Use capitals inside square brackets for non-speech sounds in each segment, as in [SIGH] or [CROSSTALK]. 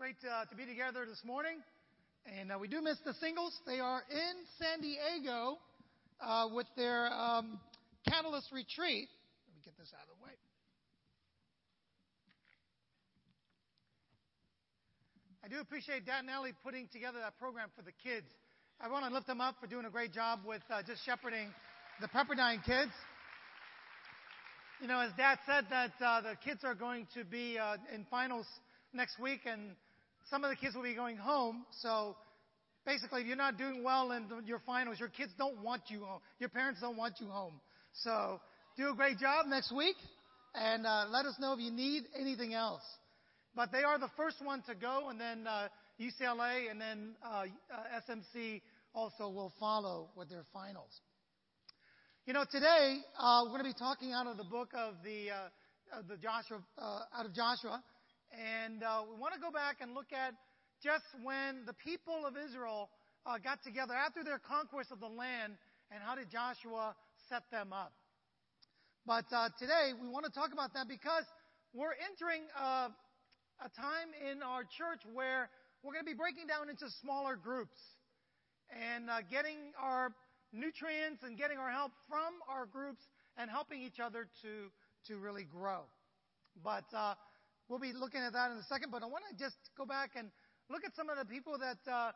great uh, to be together this morning. And uh, we do miss the singles. They are in San Diego uh, with their um, Catalyst retreat. Let me get this out of the way. I do appreciate Dad and Ellie putting together that program for the kids. I want to lift them up for doing a great job with uh, just shepherding the Pepperdine kids. You know, as Dad said, that uh, the kids are going to be uh, in finals next week, and some of the kids will be going home. So basically, if you're not doing well in your finals, your kids don't want you home. Your parents don't want you home. So do a great job next week, and uh, let us know if you need anything else. But they are the first one to go, and then uh, UCLA and then uh, uh SMC also will follow with their finals. You know, today uh, we're going to be talking out of the book of the, uh, of the Joshua, out of Joshua, and uh, we want to go back and look at just when the people of Israel uh, got together after their conquest of the land and how did Joshua set them up. But uh, today we want to talk about that because we're entering a, a time in our church where we're going to be breaking down into smaller groups and uh, getting our nutrients and getting our help from our groups and helping each other to to really grow. But uh, We'll be looking at that in a second, but I want to just go back and look at some of the people that uh,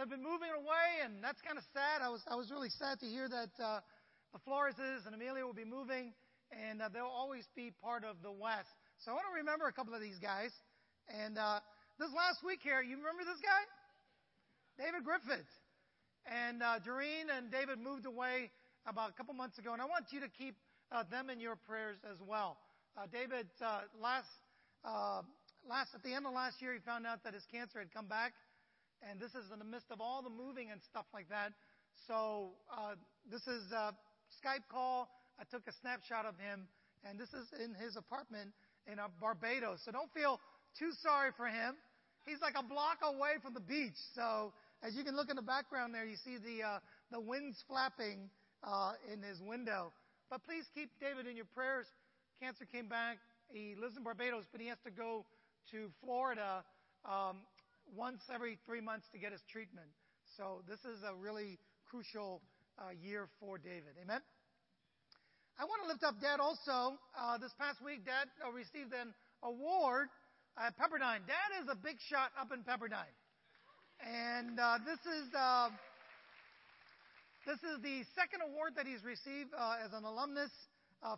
have been moving away, and that's kind of sad. I was I was really sad to hear that uh, the Floreses and Amelia will be moving, and uh, they'll always be part of the West. So I want to remember a couple of these guys. And uh, this last week here, you remember this guy, David Griffith, and uh, Doreen and David moved away about a couple months ago, and I want you to keep uh, them in your prayers as well. Uh, David uh, last at the end of last year, he found out that his cancer had come back, and this is in the midst of all the moving and stuff like that. So uh, this is a Skype call. I took a snapshot of him, and this is in his apartment in uh, Barbados. So don't feel too sorry for him. He's like a block away from the beach. So as you can look in the background there, you see the uh, the winds flapping uh, in his window. But please keep David in your prayers. Cancer came back. He lives in Barbados, but he has to go to Florida um, once every three months to get his treatment. So this is a really crucial uh, year for David. Amen. I want to lift up Dad also. Uh, this past week, Dad uh, received an award at Pepperdine. Dad is a big shot up in Pepperdine, and uh, this is uh, this is the second award that he's received uh, as an alumnus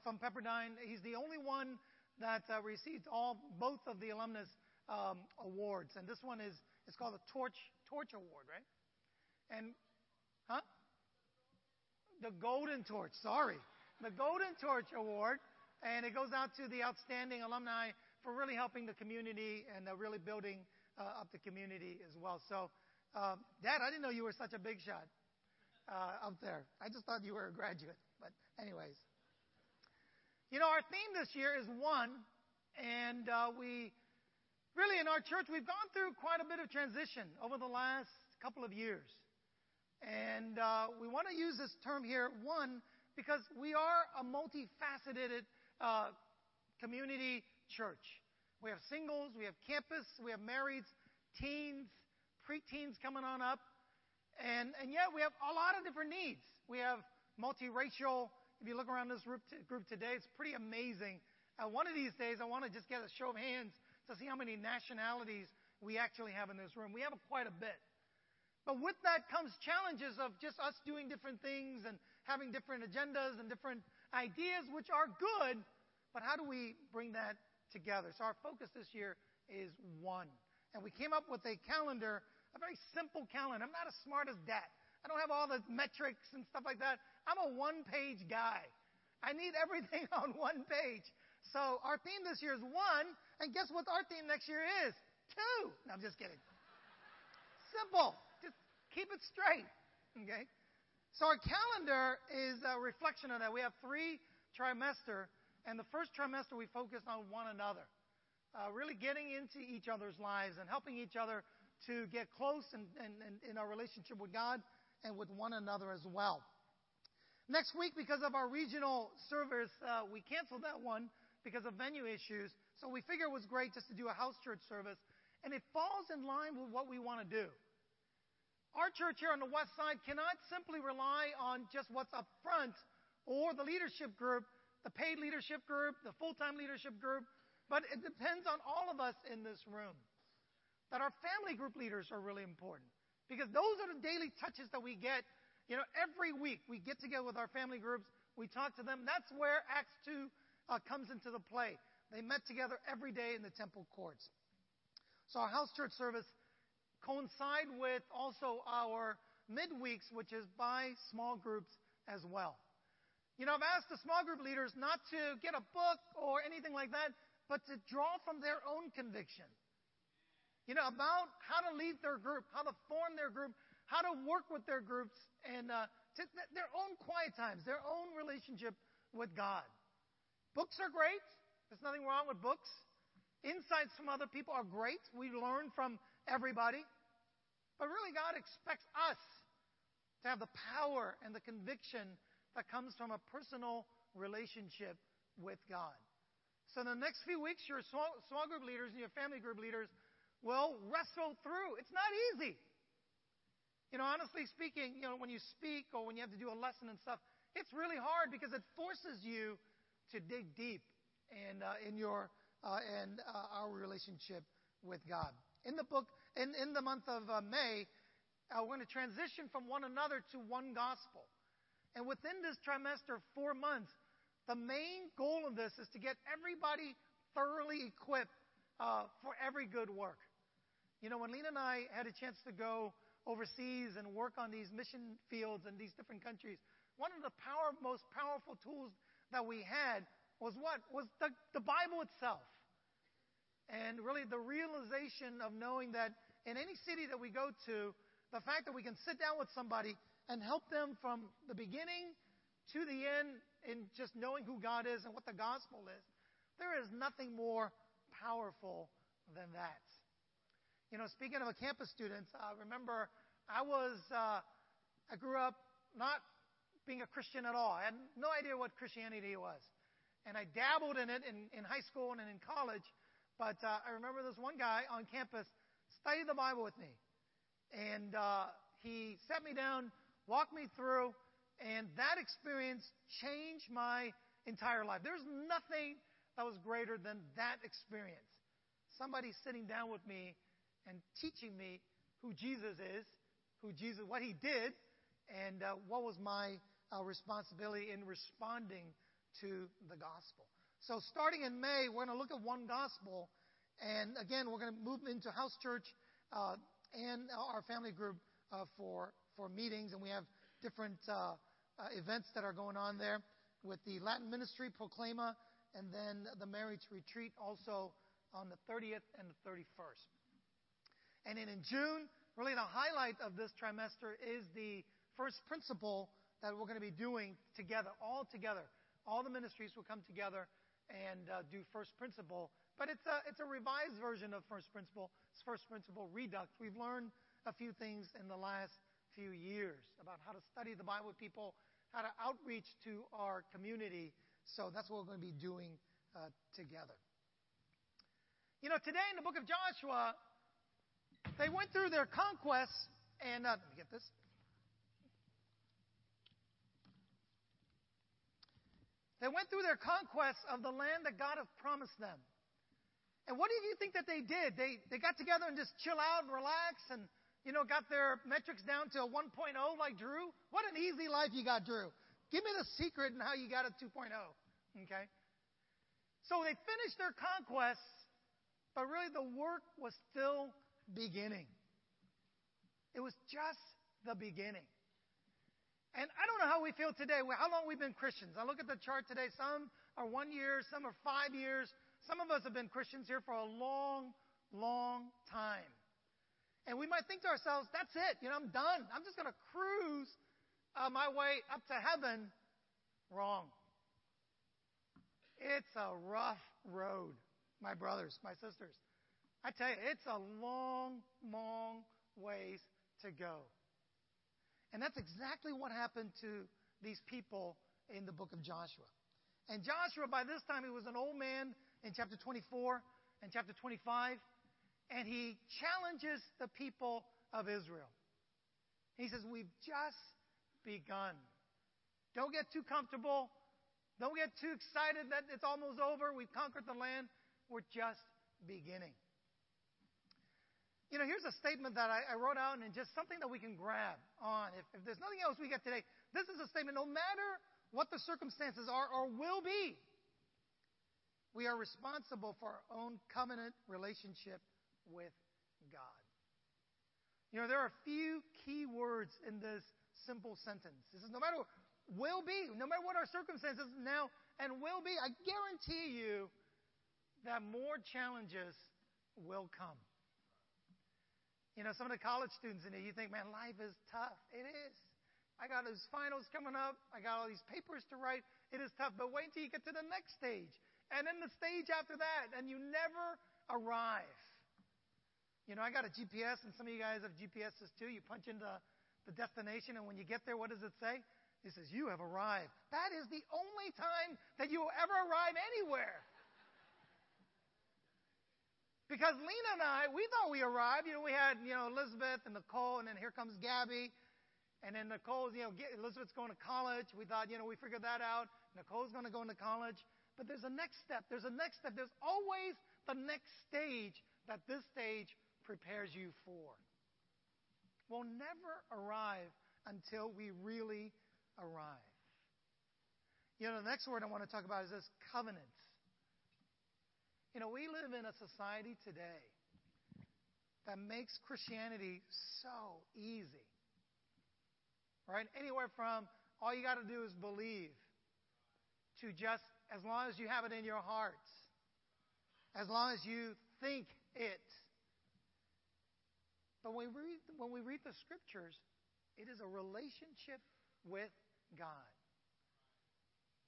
from Pepperdine. He's the only one that uh, received all both of the alumnus um, awards, and this one is it's called the Torch Torch Award, right? And huh? The Golden Torch. Sorry, the Golden Torch Award, and it goes out to the outstanding alumni for really helping the community and uh, really building uh, up the community as well. So, uh, Dad, I didn't know you were such a big shot uh, up there. I just thought you were a graduate. But anyways. You know, our theme this year is one, and uh, we really in our church we've gone through quite a bit of transition over the last couple of years, and uh, we want to use this term here, one, because we are a multifaceted uh, community church. We have singles, we have campus, we have marrieds, teens, preteens coming on up, and and yet we have a lot of different needs. We have multiracial if you look around this group, today, it's pretty amazing. Uh, one of these days, I want to just get a show of hands to see how many nationalities we actually have in this room. We have quite a bit. But with that comes challenges of just us doing different things and having different agendas and different ideas, which are good, but how do we bring that together? So our focus this year is one. And we came up with a calendar, a very simple calendar. I'm not as smart as that. I don't have all the metrics and stuff like that. I'm a one page guy. I need [LAUGHS] everything on one page. So our theme this year is one, and guess what our theme next year is? Two. No, I'm just kidding. Simple. Just keep it straight. Okay? So our calendar is a reflection of that. We have three trimester, and the first trimester we focus on one another. Uh, really getting into each other's lives and helping each other to get close in, in, in our relationship with God and with one another as well. Next week, because of our regional service, uh, we canceled that one because of venue issues. So we figured it was great just to do a house church service. and it falls in line with what we want to do. Our church here on the west side cannot simply rely on just what's up front or the leadership group, the paid leadership group, the full time leadership group, but it depends on all of us in this room. That our family group leaders are really important because those are the daily touches that we get. You know, every week we get together with our family groups, we talk to them. That's where Acts 2 uh, comes into the play. They met together every day in the temple courts. So our house church service coincide with also our midweeks, which is by small groups as well. You know, I've asked the small group leaders not to get a book or anything like that, but to draw from their own conviction. You know, about how to lead their group, how to form their group, how to work with their groups, and uh, their own quiet times, their own relationship with God. Books are great. There's nothing wrong with books. Insights from other people are great. We learn from everybody. But really, God expects us to have the power and the conviction that comes from a personal relationship with God. So, in the next few weeks, your small, small group leaders and your family group leaders will wrestle through. It's not easy. You know, honestly speaking, you know, when you speak or when you have to do a lesson and stuff, it's really hard because it forces you to dig deep in, uh, in your uh, and uh, our relationship with God. In the book, in, in the month of uh, May, uh, we're going to transition from one another to one gospel. And within this trimester, four months, the main goal of this is to get everybody thoroughly equipped uh, for every good work. You know, when Lena and I had a chance to go overseas and work on these mission fields in these different countries, one of the power, most powerful tools that we had was what? Was the, the Bible itself. And really the realization of knowing that in any city that we go to, the fact that we can sit down with somebody and help them from the beginning to the end in just knowing who God is and what the gospel is, there is nothing more powerful than that. You know, speaking of a campus student, I remember I was, uh, I grew up not being a Christian at all. I had no idea what Christianity was. And I dabbled in it in, in high school and in college. But uh, I remember this one guy on campus studied the Bible with me. And uh, he set me down, walked me through, and that experience changed my entire life. There's nothing that was greater than that experience. Somebody sitting down with me and teaching me who Jesus is, who Jesus, what he did, and uh, what was my uh, responsibility in responding to the gospel. So starting in May, we're going to look at one gospel, and again, we're going to move into house church uh, and our family group uh, for for meetings, and we have different uh, uh, events that are going on there with the Latin ministry Proclama, and then the marriage retreat also on the 30th and the 31st. And then in June, really the highlight of this trimester is the first principle that we're going to be doing together, all together. All the ministries will come together and uh, do first principle. But it's a, it's a revised version of first principle. It's first principle redux. We've learned a few things in the last few years about how to study the Bible with people, how to outreach to our community. So that's what we're going to be doing uh, together. You know, today in the book of Joshua, they went through their conquests, and uh, let me get this. They went through their conquests of the land that God had promised them. And what do you think that they did? They, they got together and just chill out and relax and, you know, got their metrics down to a 1.0 like Drew. What an easy life you got, Drew. Give me the secret and how you got a 2.0. Okay? So they finished their conquests, but really the work was still beginning. It was just the beginning. And I don't know how we feel today, how long we've been Christians. I look at the chart today. Some are one year, some are five years. Some of us have been Christians here for a long, long time. And we might think to ourselves, that's it. You know, I'm done. I'm just going to cruise uh, my way up to heaven. Wrong. It's a rough road, my brothers, my sisters. I tell you, it's a long, long ways to go. And that's exactly what happened to these people in the book of Joshua. And Joshua, by this time, he was an old man in chapter 24 and chapter 25. and he challenges the people of Israel. He says, We've just begun. Don't get too comfortable. Don't get too excited that it's almost over. We've conquered the land. We're just beginning. You know, here's a statement that I, I wrote out and just something that we can grab on. If, if there's nothing else we get today, this is a statement no matter what the circumstances are or will be, we are responsible for our own covenant relationship with God. You know, there are a few key words in this simple sentence. This is no matter will be, no matter what our circumstances now and will be, I guarantee you that more challenges will come. You know, some of the college students in here, you think, man, life is tough. It is. I got those finals coming up. I got all these papers to write. It is tough. But wait until you get to the next stage. And then the stage after that. And you never arrive. You know, I got a GPS, and some of you guys have GPSs too. You punch into the destination, and when you get there, what does it say? It says, You have arrived. That is the only time that you will ever arrive anywhere. Because Lena and I, we thought we arrived. You know, we had, you know, Elizabeth and Nicole, and then here comes Gabby. And then Nicole's, you know, Elizabeth's going to college. We thought, you know, we figured that out. Nicole's going to go into college. But there's a next step. There's a next step. There's always the next stage that this stage prepares you for. We'll never arrive until we really arrive. You know, the next word I want to talk about is this covenant. You know, we live in a society today that makes Christianity so easy. Right? Anywhere from all you got to do is believe to just as long as you have it in your heart, as long as you think it. But when we read, when we read the scriptures, it is a relationship with God.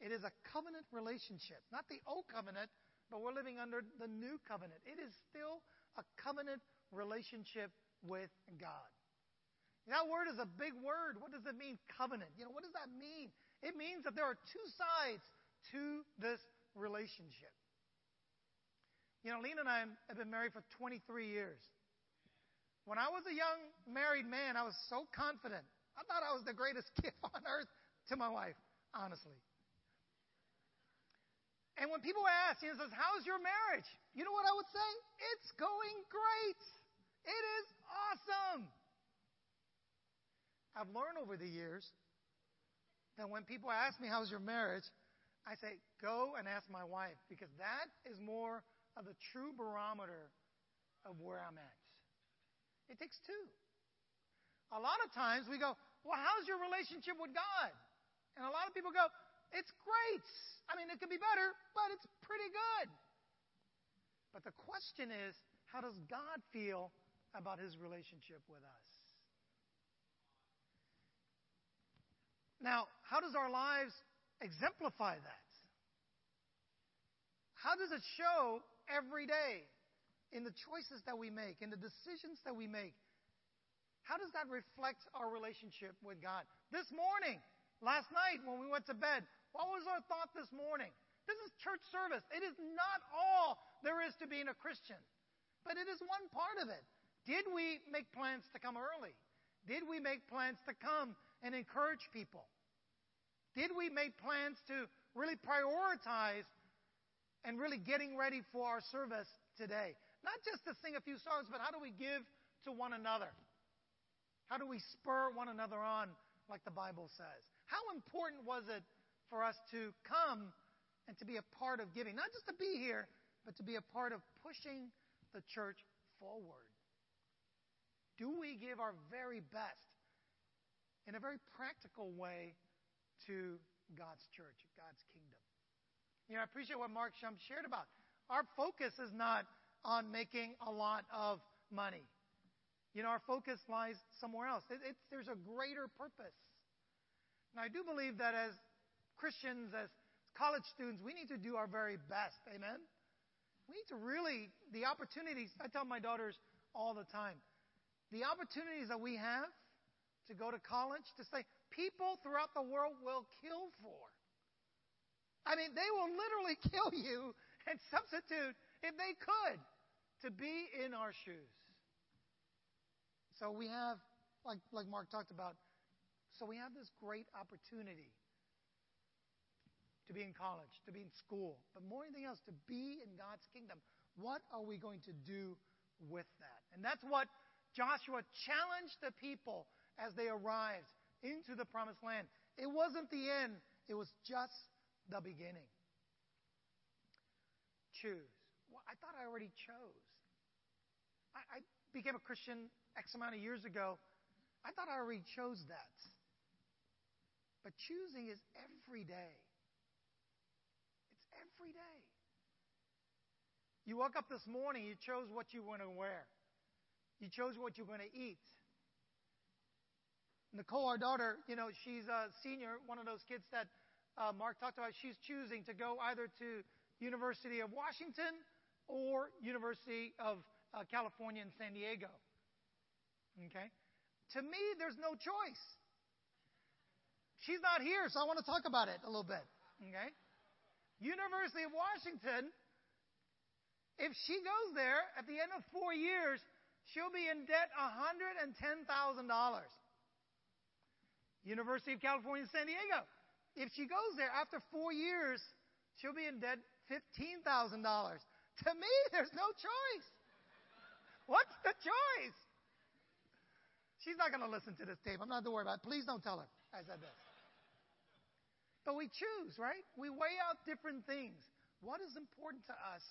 It is a covenant relationship, not the old covenant, but we're living under the new covenant. It is still a covenant relationship with God. That word is a big word. What does it mean, covenant? You know, what does that mean? It means that there are two sides to this relationship. You know, Lena and I have been married for 23 years. When I was a young married man, I was so confident. I thought I was the greatest [LAUGHS] gift on earth to my wife, honestly. And when people ask, he says, How's your marriage? You know what I would say? It's going great. It is awesome. I've learned over the years that when people ask me, How's your marriage? I say, Go and ask my wife, because that is more of the true barometer of where I'm at. It takes two. A lot of times we go, Well, how's your relationship with God? And a lot of people go, It's great. I mean, it could be better, but it's pretty good. But the question is, how does God feel about his relationship with us? Now, how does our lives exemplify that? How does it show every day in the choices that we make, in the decisions that we make? How does that reflect our relationship with God? This morning, last night when we went to bed, what was our thought this morning? This is church service. It is not all there is to being a Christian, but it is one part of it. Did we make plans to come early? Did we make plans to come and encourage people? Did we make plans to really prioritize and really getting ready for our service today? Not just to sing a few songs, but how do we give to one another? How do we spur one another on, like the Bible says? How important was it for us to come and to be a part of giving. Not just to be here, but to be a part of pushing the church forward. Do we give our very best in a very practical way to God's church, God's kingdom? You know, I appreciate what Mark Shum shared about. Our focus is not on making a lot of money. You know, our focus lies somewhere else. It, there's a greater purpose. Now, I do believe that as Christians, as college students, we need to do our very best. Amen? We need to really, the opportunities, I tell my daughters all the time, the opportunities that we have to go to college, to say, people throughout the world will kill for. I mean, they will literally [LAUGHS] kill you and substitute if they could to be in our shoes. So we have, like, like Mark talked about, so we have this great opportunity to be in college, to be in school, but more than anything else, to be in God's kingdom. What are we going to do with that? And that's what Joshua challenged the people as they arrived into the promised land. It wasn't the end, it was just the beginning. Choose. Well, I thought I already chose. I, I became a Christian X amount of years ago. I thought I already chose that. But choosing is every day. Every day. You woke up this morning, you chose what you want to wear. You chose what you're going to eat. Nicole, our daughter, you know, she's a senior, one of those kids that uh, Mark talked about. She's choosing to go either to University of Washington or University of uh, California in San Diego. Okay? To me, there's no choice. She's not here, so I want to talk about it a little bit. Okay? University of Washington, if she goes there at the end of four years, she'll be in debt $110,000. University of California, San Diego. If she goes there after four years, she'll be in debt $15,000. To me, there's no choice. What's the choice? She's not going to listen to this tape. I'm not to worry about it. Please don't tell her I said this. But we choose, right? We weigh out different things. What is important to us?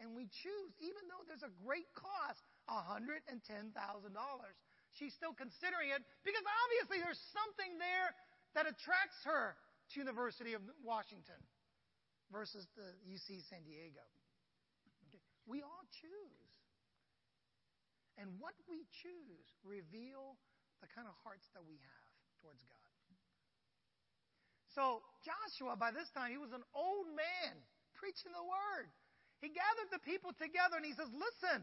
And we choose, even though there's a great cost, $110,000. She's still considering it because obviously there's something there that attracts her to University of Washington versus the UC San Diego. Okay. We all choose. And what we choose reveal the kind of hearts that we have towards God. So Joshua, by this time, he was an old man preaching the word. He gathered the people together and he says, listen.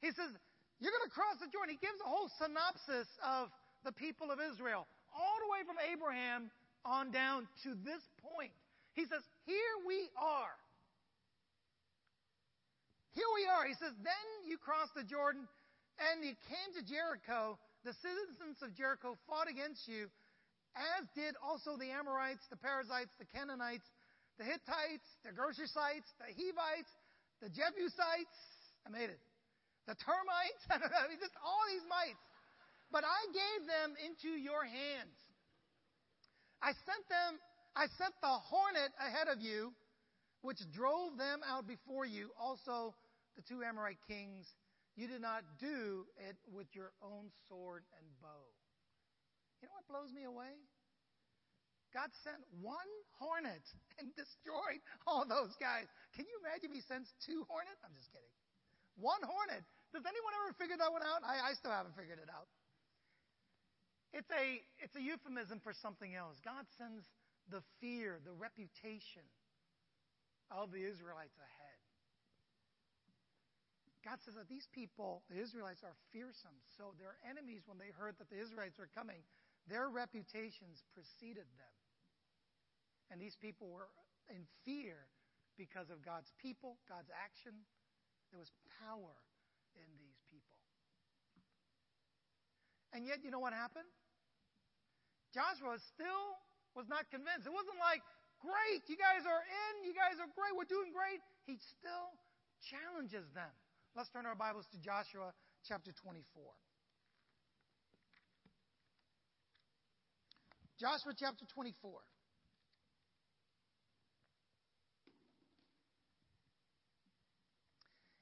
He says, you're going to cross the Jordan. He gives a whole synopsis of the people of Israel, all the way from Abraham on down to this point. He says, here we are. Here we are. He says, Then you crossed the Jordan and you came to Jericho. The citizens of Jericho fought against you, as did also the Amorites, the Perizzites, the Canaanites, the Hittites, the Gershonites, the Hivites, the Jebusites. I made it. The termites. [LAUGHS] I just all these mites. But I gave them into your hands. I sent them, I sent the hornet ahead of you, which drove them out before you. Also, the two Amorite kings, you did not do it with your own sword and bow. You know what blows me away? God sent one hornet [LAUGHS] and destroyed all those guys. Can you imagine if he sends two hornets? I'm just kidding. One hornet. Does anyone ever figure that one out? I, I still haven't figured it out. It's a, it's a euphemism for something else. God sends the fear, the reputation of the Israelites ahead. God says that these people, the Israelites, are fearsome. So their enemies, when they heard that the Israelites were coming, their reputations preceded them. And these people were in fear because of God's people, God's action. There was power in these people. And yet, you know what happened? Joshua still was not convinced. It wasn't like, great, you guys are in, you guys are great, we're doing great. He still challenges them. Let's turn our Bibles to Joshua chapter 24. Joshua chapter 24.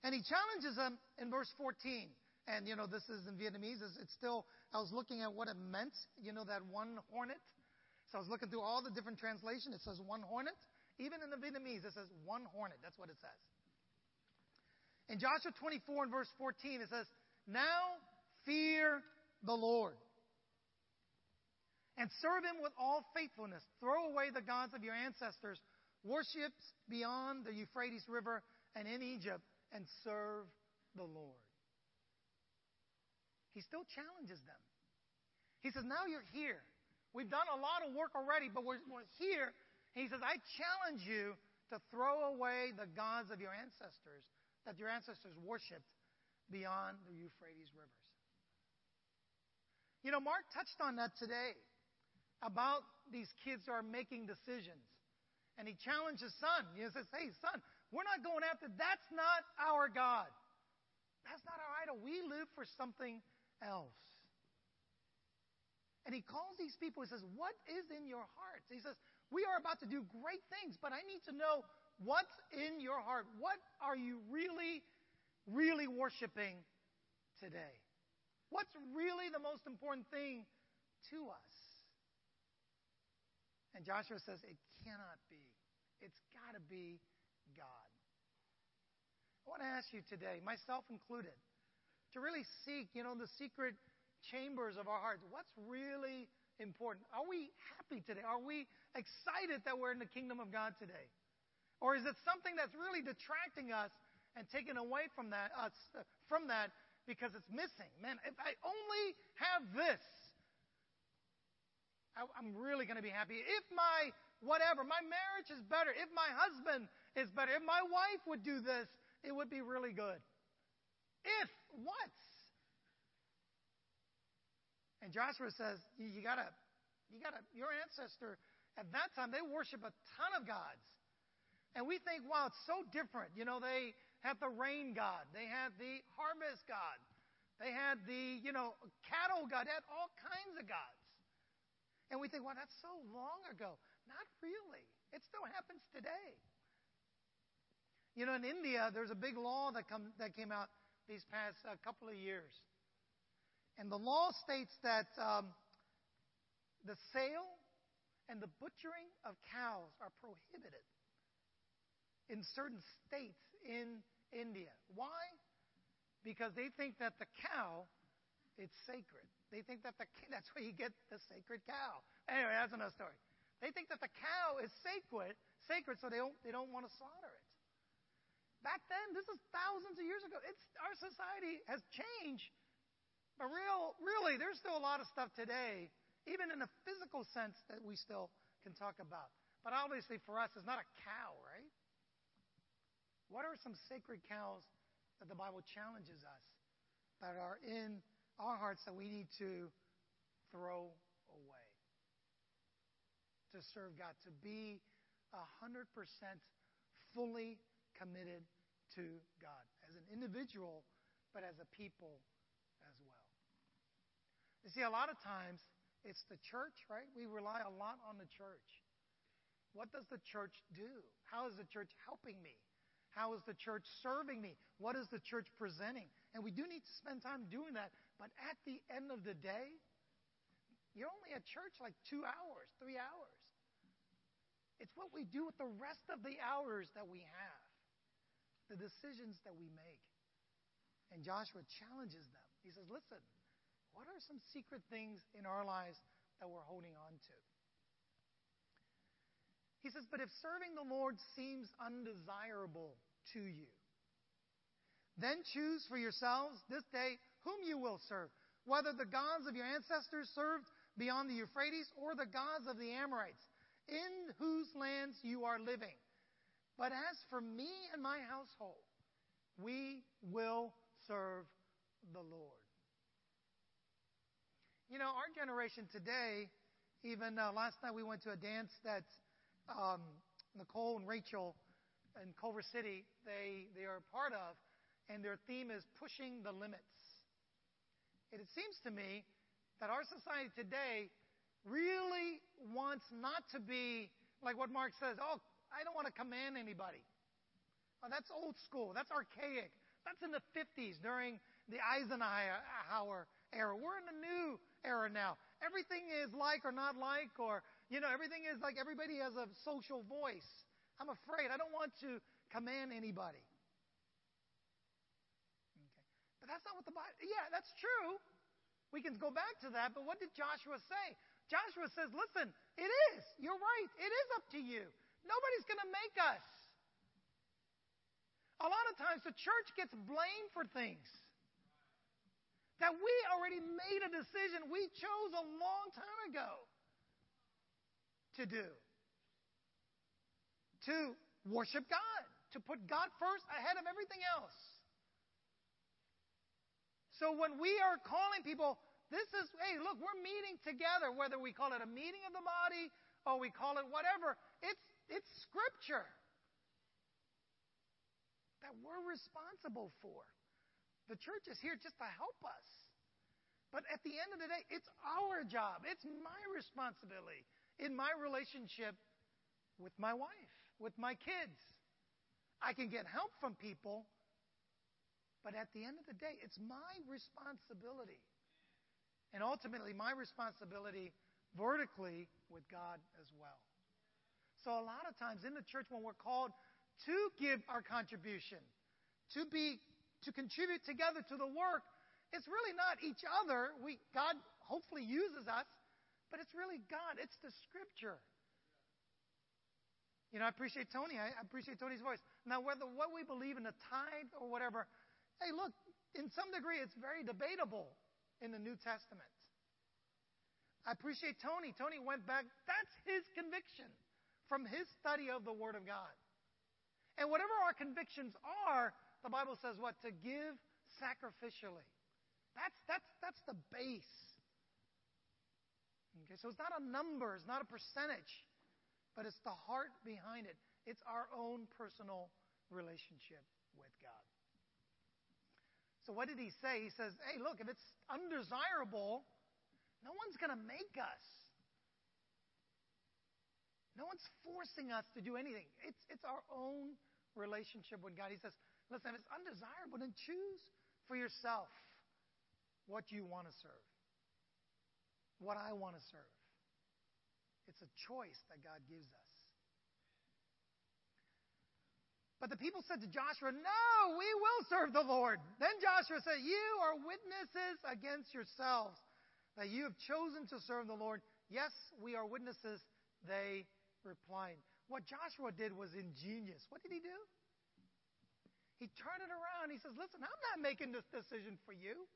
And he challenges them in verse 14. And, you know, this is in Vietnamese. It's still, I was looking at what it meant, you know, that one hornet. So I was looking through all the different translations. It says one hornet. Even in the Vietnamese, it says one hornet. That's what it says. In Joshua 24 and verse 14, it says, Now fear the Lord and serve him with all faithfulness. Throw away the gods of your ancestors, worship beyond the Euphrates River and in Egypt, and serve the Lord. He still challenges them. He says, Now you're here. We've done a lot of work already, but we're, we're here. he says, I challenge you to throw away the gods of your ancestors that your ancestors worshiped beyond the Euphrates rivers. You know, Mark touched on that today about these kids who are making decisions. And he challenged his son. He says, Hey, son, we're not going after, that's not our God. That's not our idol. We live for something else. And he calls these people, he says, What is in your hearts? He says, We are about to do great things, but I need to know what's in your heart. What are you really, really worshiping today? What's really the most important thing to us? And Joshua says, It cannot be. It's got to be God. I want to ask you today, myself included, to really seek, you know, the secret chambers of our hearts. What's really important? Are we happy today? Are we excited that we're in the kingdom of God today? Or is it something that's really detracting us and taking away from that us from that because it's missing? Man, if I only have this, I, I'm really going to be happy. If my whatever, my marriage is better, if my husband is better, if my wife would do this, it would be really good. If what? And Joshua says, you, you gotta, you gotta, your ancestor at that time, they worship a ton of gods. And we think, wow, it's so different. You know, they had the rain god, they had the harvest god, they had the, you know, cattle god, they had all kinds of gods. And we think, wow, that's so long ago. Not really. It still happens today. You know, in India, there's a big law that, come, that came out these past uh, couple of years. And the law states that um, the sale and the butchering of cows are prohibited in certain states in India. Why? Because they think that the cow it's sacred. They think that the [LAUGHS] that's where you get the sacred cow. Anyway, that's another story. They think that the cow is sacred, sacred, so they don't they don't want to slaughter it. Back then, this is thousands of years ago. It's our society has changed but real, really, there's still a lot of stuff today, even in a physical sense, that we still can talk about. But obviously, for us, it's not a cow, right? What are some sacred cows that the Bible challenges us that are in our hearts that we need to throw away? To serve God, to be 100% fully committed to God as an individual, but as a people as well. you see, a lot of times it's the church, right? We rely a lot on the church. What does the church do? How is the church helping me? How is the church serving me? What is the church presenting? And we do need to spend time doing that. But at the end of the day, you're only at church like two hours, three hours. It's what we do with the rest of the hours that we have, the decisions that we make. And Joshua challenges them. He says, Listen, what are some secret things in our lives that we're holding on to? He says, But if serving the Lord seems undesirable to you, then choose for yourselves this day whom you will serve, whether the gods of your ancestors served beyond the Euphrates or the gods of the Amorites, in whose lands you are living. But as for me and my household, we will serve the Lord. You know, our generation today, even uh, last night we went to a dance that um, Nicole and Rachel in Culver City they they are a part of, and their theme is pushing the limits. It seems to me that our society today really wants not to be like what Mark says. Oh, I don't want to command anybody. Oh, that's old school. That's archaic. That's in the 50s during the Eisenhower era. We're in the new era now. Everything is like or not like, or, you know, everything is like everybody has a social voice. I'm afraid. I don't want to command anybody. But that's not what the Bible, yeah, that's true. We can go back to that, but what did Joshua say? Joshua says, listen, it is. You're right. It is up to you. Nobody's going to make us. A lot of times the church gets blamed for things that we already made a decision we chose a long time ago to do. To worship God, to put God first ahead of everything else. So when we are calling people, this is, hey, look, we're meeting together, whether we call it a meeting of the body or we call it whatever, it's, it's scripture that we're responsible for. The church is here just to help us. But at the end of the day, it's our job. It's my responsibility in my relationship with my wife, with my kids. I can get help from people, but at the end of the day, it's my responsibility. And ultimately, my responsibility vertically with God as well. So, a lot of times in the church, when we're called to give our contribution, to be to contribute together to the work, it's really not each other. We, God hopefully uses us, but it's really God. It's the scripture. You know, I appreciate Tony. I appreciate Tony's voice. Now, whether what we believe in the tithe or whatever, hey, look, in some degree, it's very debatable in the New Testament. I appreciate Tony. Tony went back. That's his conviction from his study of the Word of God. And whatever our convictions are, the Bible says what? To give sacrificially. That's, that's, that's the base. Okay, so it's not a number, it's not a percentage, but it's the heart behind it. It's our own personal relationship with God. So, what did he say? He says, hey, look, if it's undesirable, no one's going to make us. No one's forcing us to do anything. It's, it's our own relationship with God. He says, listen, if it's undesirable, then choose for yourself what you want to serve, what I want to serve. It's a choice that God gives us. But the people said to Joshua, No, we will serve the Lord. Then Joshua said, You are witnesses against yourselves that you have chosen to serve the Lord. Yes, we are witnesses, they replied. What Joshua did was ingenious. What did he do? He turned it around. He says, Listen, I'm not making this decision for you.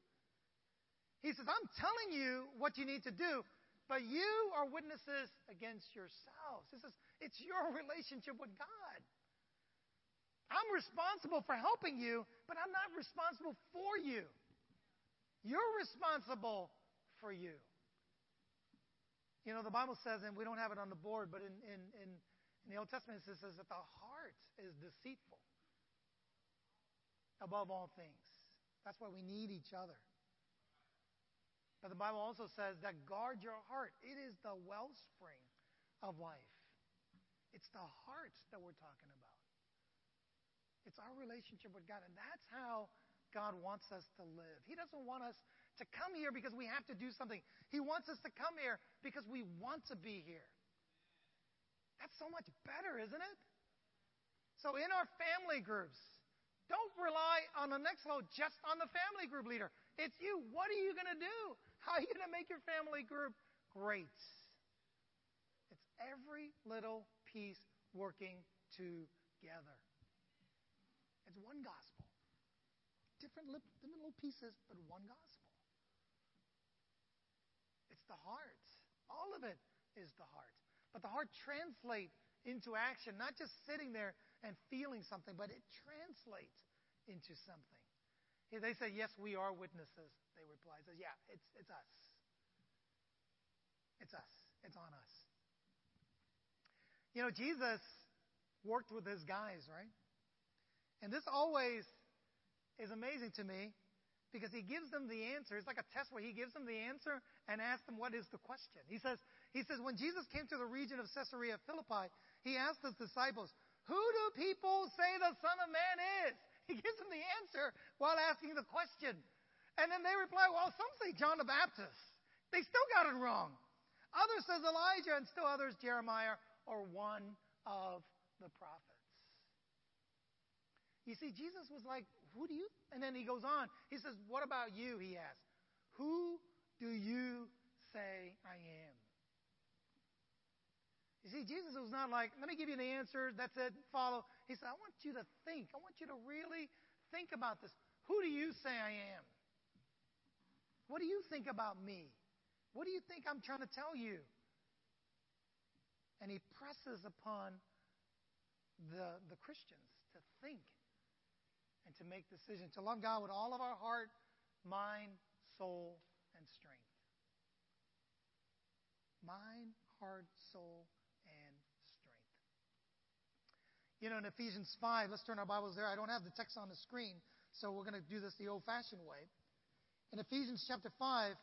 He says, I'm telling you what you need to do, but you are witnesses against yourselves. He says, It's your [LAUGHS] relationship with God. I'm responsible for helping you, but I'm not responsible for you. You're responsible for you. You know, the Bible says, and we don't have it on the board, but in, in, in, in the Old Testament it says that the heart is deceitful above all things. That's why we need each other. But the Bible also says that guard your heart. It is the wellspring of life. It's the heart that we're talking about. It's our relationship with God. And that's how God wants us to live. He doesn't want us to come here because we have to do something. He wants us to come here because we want to be here. That's so much better, isn't it? So in our family groups, don't rely on the next level just on the family group leader. It's you. What are you going to do? How are you going to make your family group great? It's every little piece working together. It's one gospel. Different, little pieces, but one gospel. It's the heart. All of it is the heart. But the heart translates into action, not just sitting there and feeling something, but it translates into something. They say, Yes, we are witnesses. They reply, says, Yeah, it's, it's us. It's us. It's on us. You know, Jesus worked with his guys, right? And this always is amazing to me because he gives them the answer. It's like a test where he gives them the answer and asks them what is the question. He says, he says, when Jesus came to the region of Caesarea Philippi, he asked his disciples, Who do people say the Son of Man is? [LAUGHS] He gives them the answer while asking the question. And then they reply, Well, some say John the Baptist. They still got it wrong. Others says Elijah, and still others Jeremiah or one of the prophets. You see, Jesus was like, Who do you? And then he goes on. He says, What about you? He asks, Who do you say I am? You see, Jesus was not like, Let me give you the answer. That's it. Follow. He said, I want you to think. I want you to really think about this. Who do you say I am? What do you think about me? What do you think I'm trying to tell you? And he presses upon the, the Christians to think and to make decisions, to love God with all of our heart, mind, soul, and strength. Mind, heart, soul, and strength. You know, in Ephesians 5, let's turn our Bibles there. I don't have the text on the screen, so we're going to do this the old fashioned way. In Ephesians chapter 5,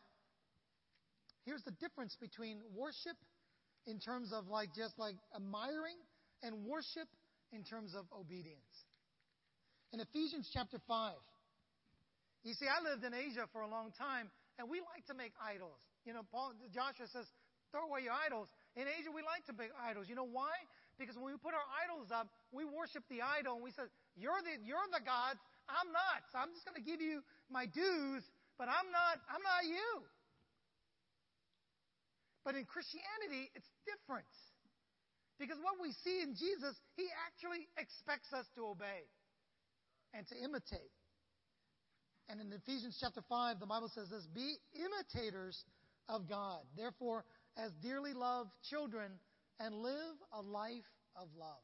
here's the difference between worship in terms of like just like admiring and worship in terms of obedience. In Ephesians chapter 5, you see, I lived in Asia for a long time, and we like to make idols. You know, Paul, Joshua says, throw away your idols. In Asia, we like to make idols. You know why? Because when we put our idols up, we worship the idol, and we say, "You're the you're the gods. I'm not. So I'm just going to give you my dues, but I'm not. I'm not you." But in Christianity, it's different. Because what we see in Jesus, he actually expects us to obey and to imitate. And in Ephesians chapter 5, the Bible says this Be imitators of God. Therefore, as dearly loved children and live a life of love.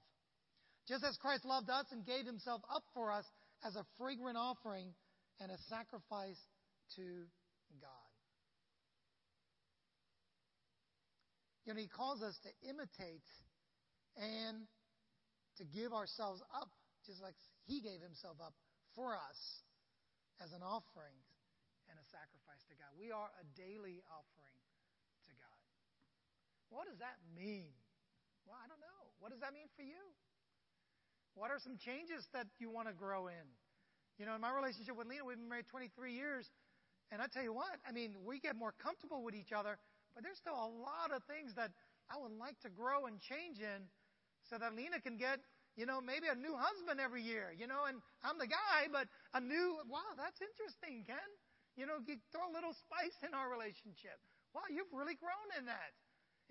Just as Christ loved us and gave himself up for us as a fragrant offering and a sacrifice to God. You know, he calls us to imitate and to give ourselves up, just like he gave himself up for us as an offering and a sacrifice to God. We are a daily offering to God. what does that mean? Well, I don't know. What does that mean for you? What are some changes that you want to grow in? You know, in my relationship with Lena, we've been married 23 years. And I tell you what, I mean, we get more comfortable with each other, but there's still a lot of things that I would like to grow and change in so that Lena can get, you know, maybe a new husband every year, you know, and I'm the guy, but a new, wow, that's interesting, Ken. You know, throw a little spice in our relationship. Wow, you've really grown in that.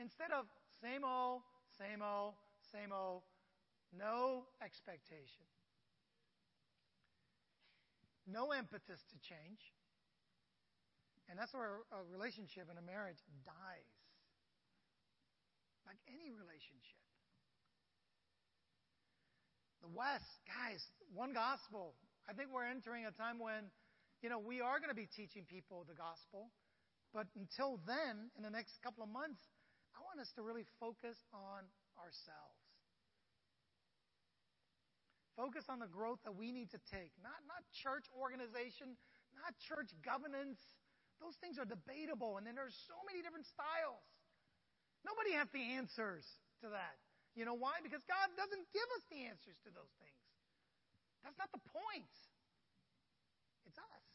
Instead of same old, same old, same old, no expectation, no impetus to change. And that's where a relationship and a marriage dies. Like any relationship. The West, guys, one gospel. I think we're entering a time when, you know, we are going to be teaching people the gospel. But until then, in the next couple of months, I want us to really focus on ourselves. Focus on the growth that we need to take, not, not church organization, not church governance. Those things are debatable, and then there's so many different styles. Nobody has the answers to that. You know why? Because God doesn't give us the answers to those things. That's not the point. It's us.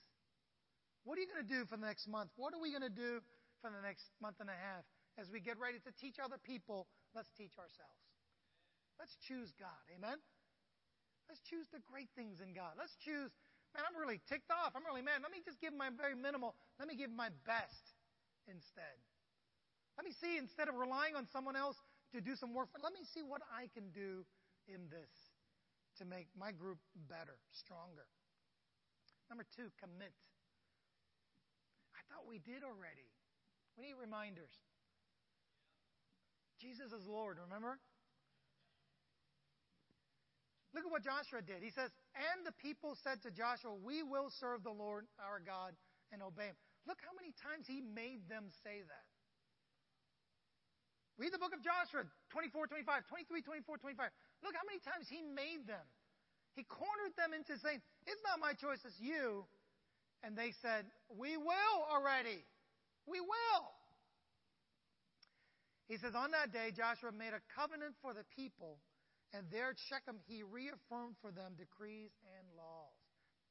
What are you going to do for the next month? What are we going to do for the next month and a half? as we get ready to teach other people, let's teach ourselves. Let's choose God. Amen? Let's choose the great things in God. Let's choose, man, I'm really ticked off. I'm really mad. Let me just give my very minimal, let me give my best instead. Let me see, instead of relying on someone else to do some work, let me see what I can do in this to make my group better, stronger. Number two, commit. I thought we did already. We need reminders. Jesus is Lord, remember? Look at what Joshua did. He says, And the people said to Joshua, We will serve the Lord our God and obey him. Look how many times he made them say that. Read the book of Joshua 24, 25, 23, 24, 25. Look how many times he made them. He cornered them into saying, It's not my choice, it's you. And they said, We will already. We will. He says, On that day, Joshua made a covenant for the people, and there at Shechem, he reaffirmed for them decrees and laws.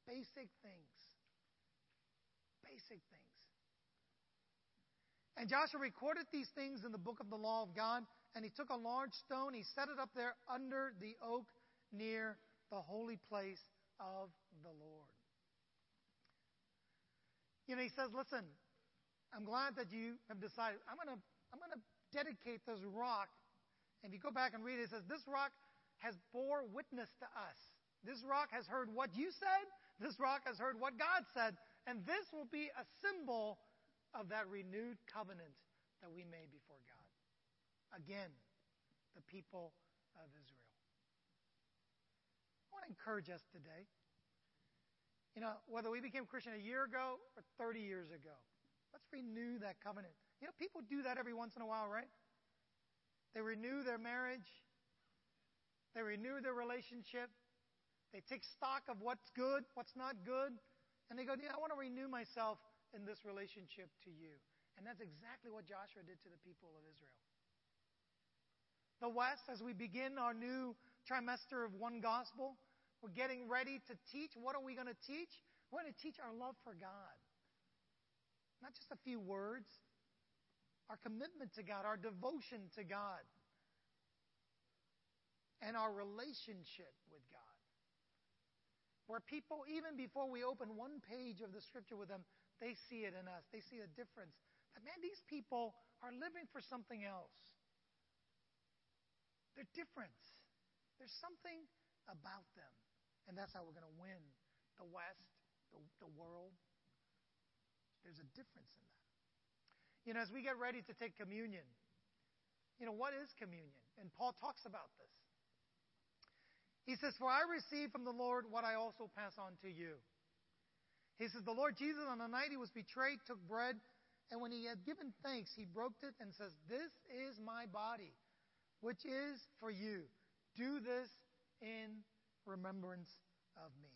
Basic things. Basic things. And Joshua recorded these things in the book of the law of God, and he took a large stone, he set it up there under the oak near the holy place of the Lord. You know, he says, Listen, I'm glad that you have decided, I'm going to I'm to dedicate this rock. And if you go back and read it, it says, This rock has bore witness to us. This rock has heard what you said. This rock has heard what God said. And this will be a symbol of that renewed covenant that we made before God. Again, the people of Israel. I want to encourage us today. You know, whether we became Christian a year ago or 30 years ago, let's renew that covenant. You know, people do that every once in a while, right? They renew their marriage, they renew their relationship, they take stock of what's good, what's not good, and they go, Yeah, I want to renew myself in this relationship to you. And that's exactly what Joshua did to the people of Israel. The West, as we begin our new trimester of one gospel, we're getting ready to teach. What are we going to teach? We're going to teach our love for God. Not just a few words, our commitment to God, our devotion to God, and our relationship with God. Where people, even before we open one page of the scripture with them, they see it in us. They see a difference. That, man, these people are living for something else. They're different. There's something about them. And that's how we're going to win the West, the, the world. There's a difference in that. You know, as we get ready to take communion, you know, what is communion? And Paul talks about this. He says, For I received from the Lord what I also pass on to you. He says, The Lord Jesus, on the night he was betrayed, took bread, and when he had given thanks, he broke it and says, This is my body, which is for you. Do this in remembrance of me.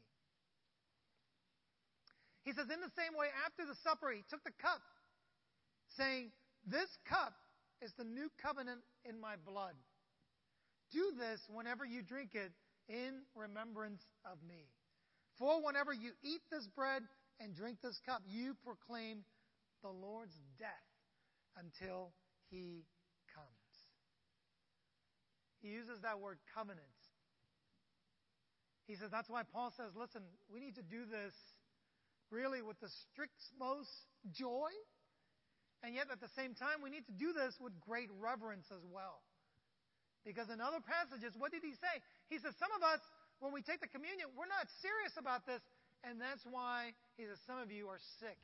He says, in the same way, after the supper, he took the cup, saying, This cup is the new covenant in my blood. Do this whenever you drink it in remembrance of me. For whenever you eat this bread and drink this cup, you proclaim the Lord's death until he comes. He uses that word covenant he says that's why Paul says, listen, we need to do this really with the strictest most joy, and yet at the same time, we need to do this with great reverence as well. Because in other passages, what did he say? He says, some of us, when we take the communion, we're not serious about this, and that's why he says, some of you are sick.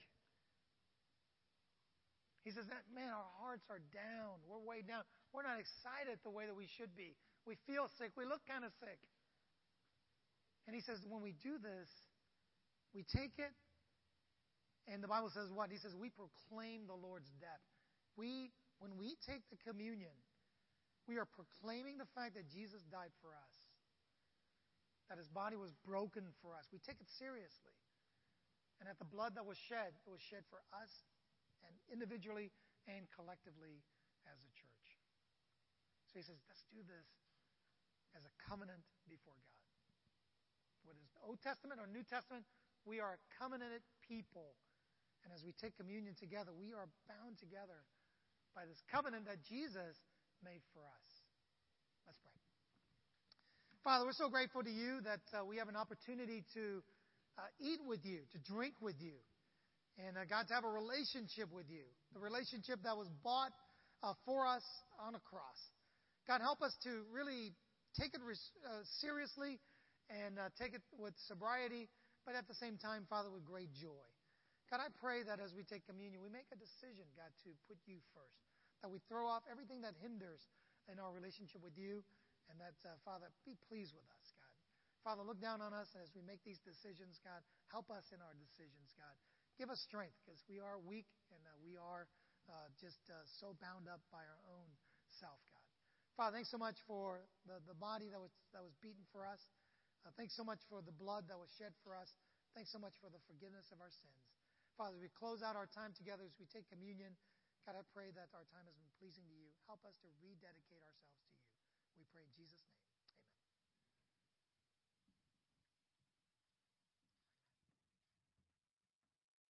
He says that, man, our hearts are down. We're way down. We're not excited the way that we should be. We feel sick. We look kind of sick. And he says, when we do this, we take it, and the Bible says what? He says, we proclaim the Lord's death. We, when we take the communion, we are proclaiming the fact that Jesus died for us, that his body was broken for us. We take it seriously. And that the blood that was shed, it was shed for us, and individually and collectively as a church. So he says, let's do this as a covenant before God what is the Old Testament or New Testament, we are a covenanted people. And as we take communion together, we are bound together by this covenant that Jesus made for us. Let's pray. Father, we're so grateful to you that uh, we have an opportunity to uh, eat with you, to drink with you, and uh, God, to have a relationship with you, the relationship that was bought uh, for us on a cross. God, help us to really take it res- uh, seriously and uh, take it with sobriety, but at the same time, Father, with great joy. God, I pray that as we take communion, we make a decision, God, to put you first. That we throw off everything that hinders in our relationship with you, and that, uh, Father, be pleased with us, God. Father, look down on us as we make these decisions, God. Help us in our decisions, God. Give us strength because we are weak and uh, we are uh, just uh, so bound up by our own self, God. Father, thanks so much for the, the body that was, that was beaten for us. Uh, thanks so much for the blood that was shed for us. Thanks so much for the forgiveness of our sins. Father, we close out our time together as we take communion. God, I pray that our time has been pleasing to you. Help us to rededicate ourselves to you. We pray in Jesus' name.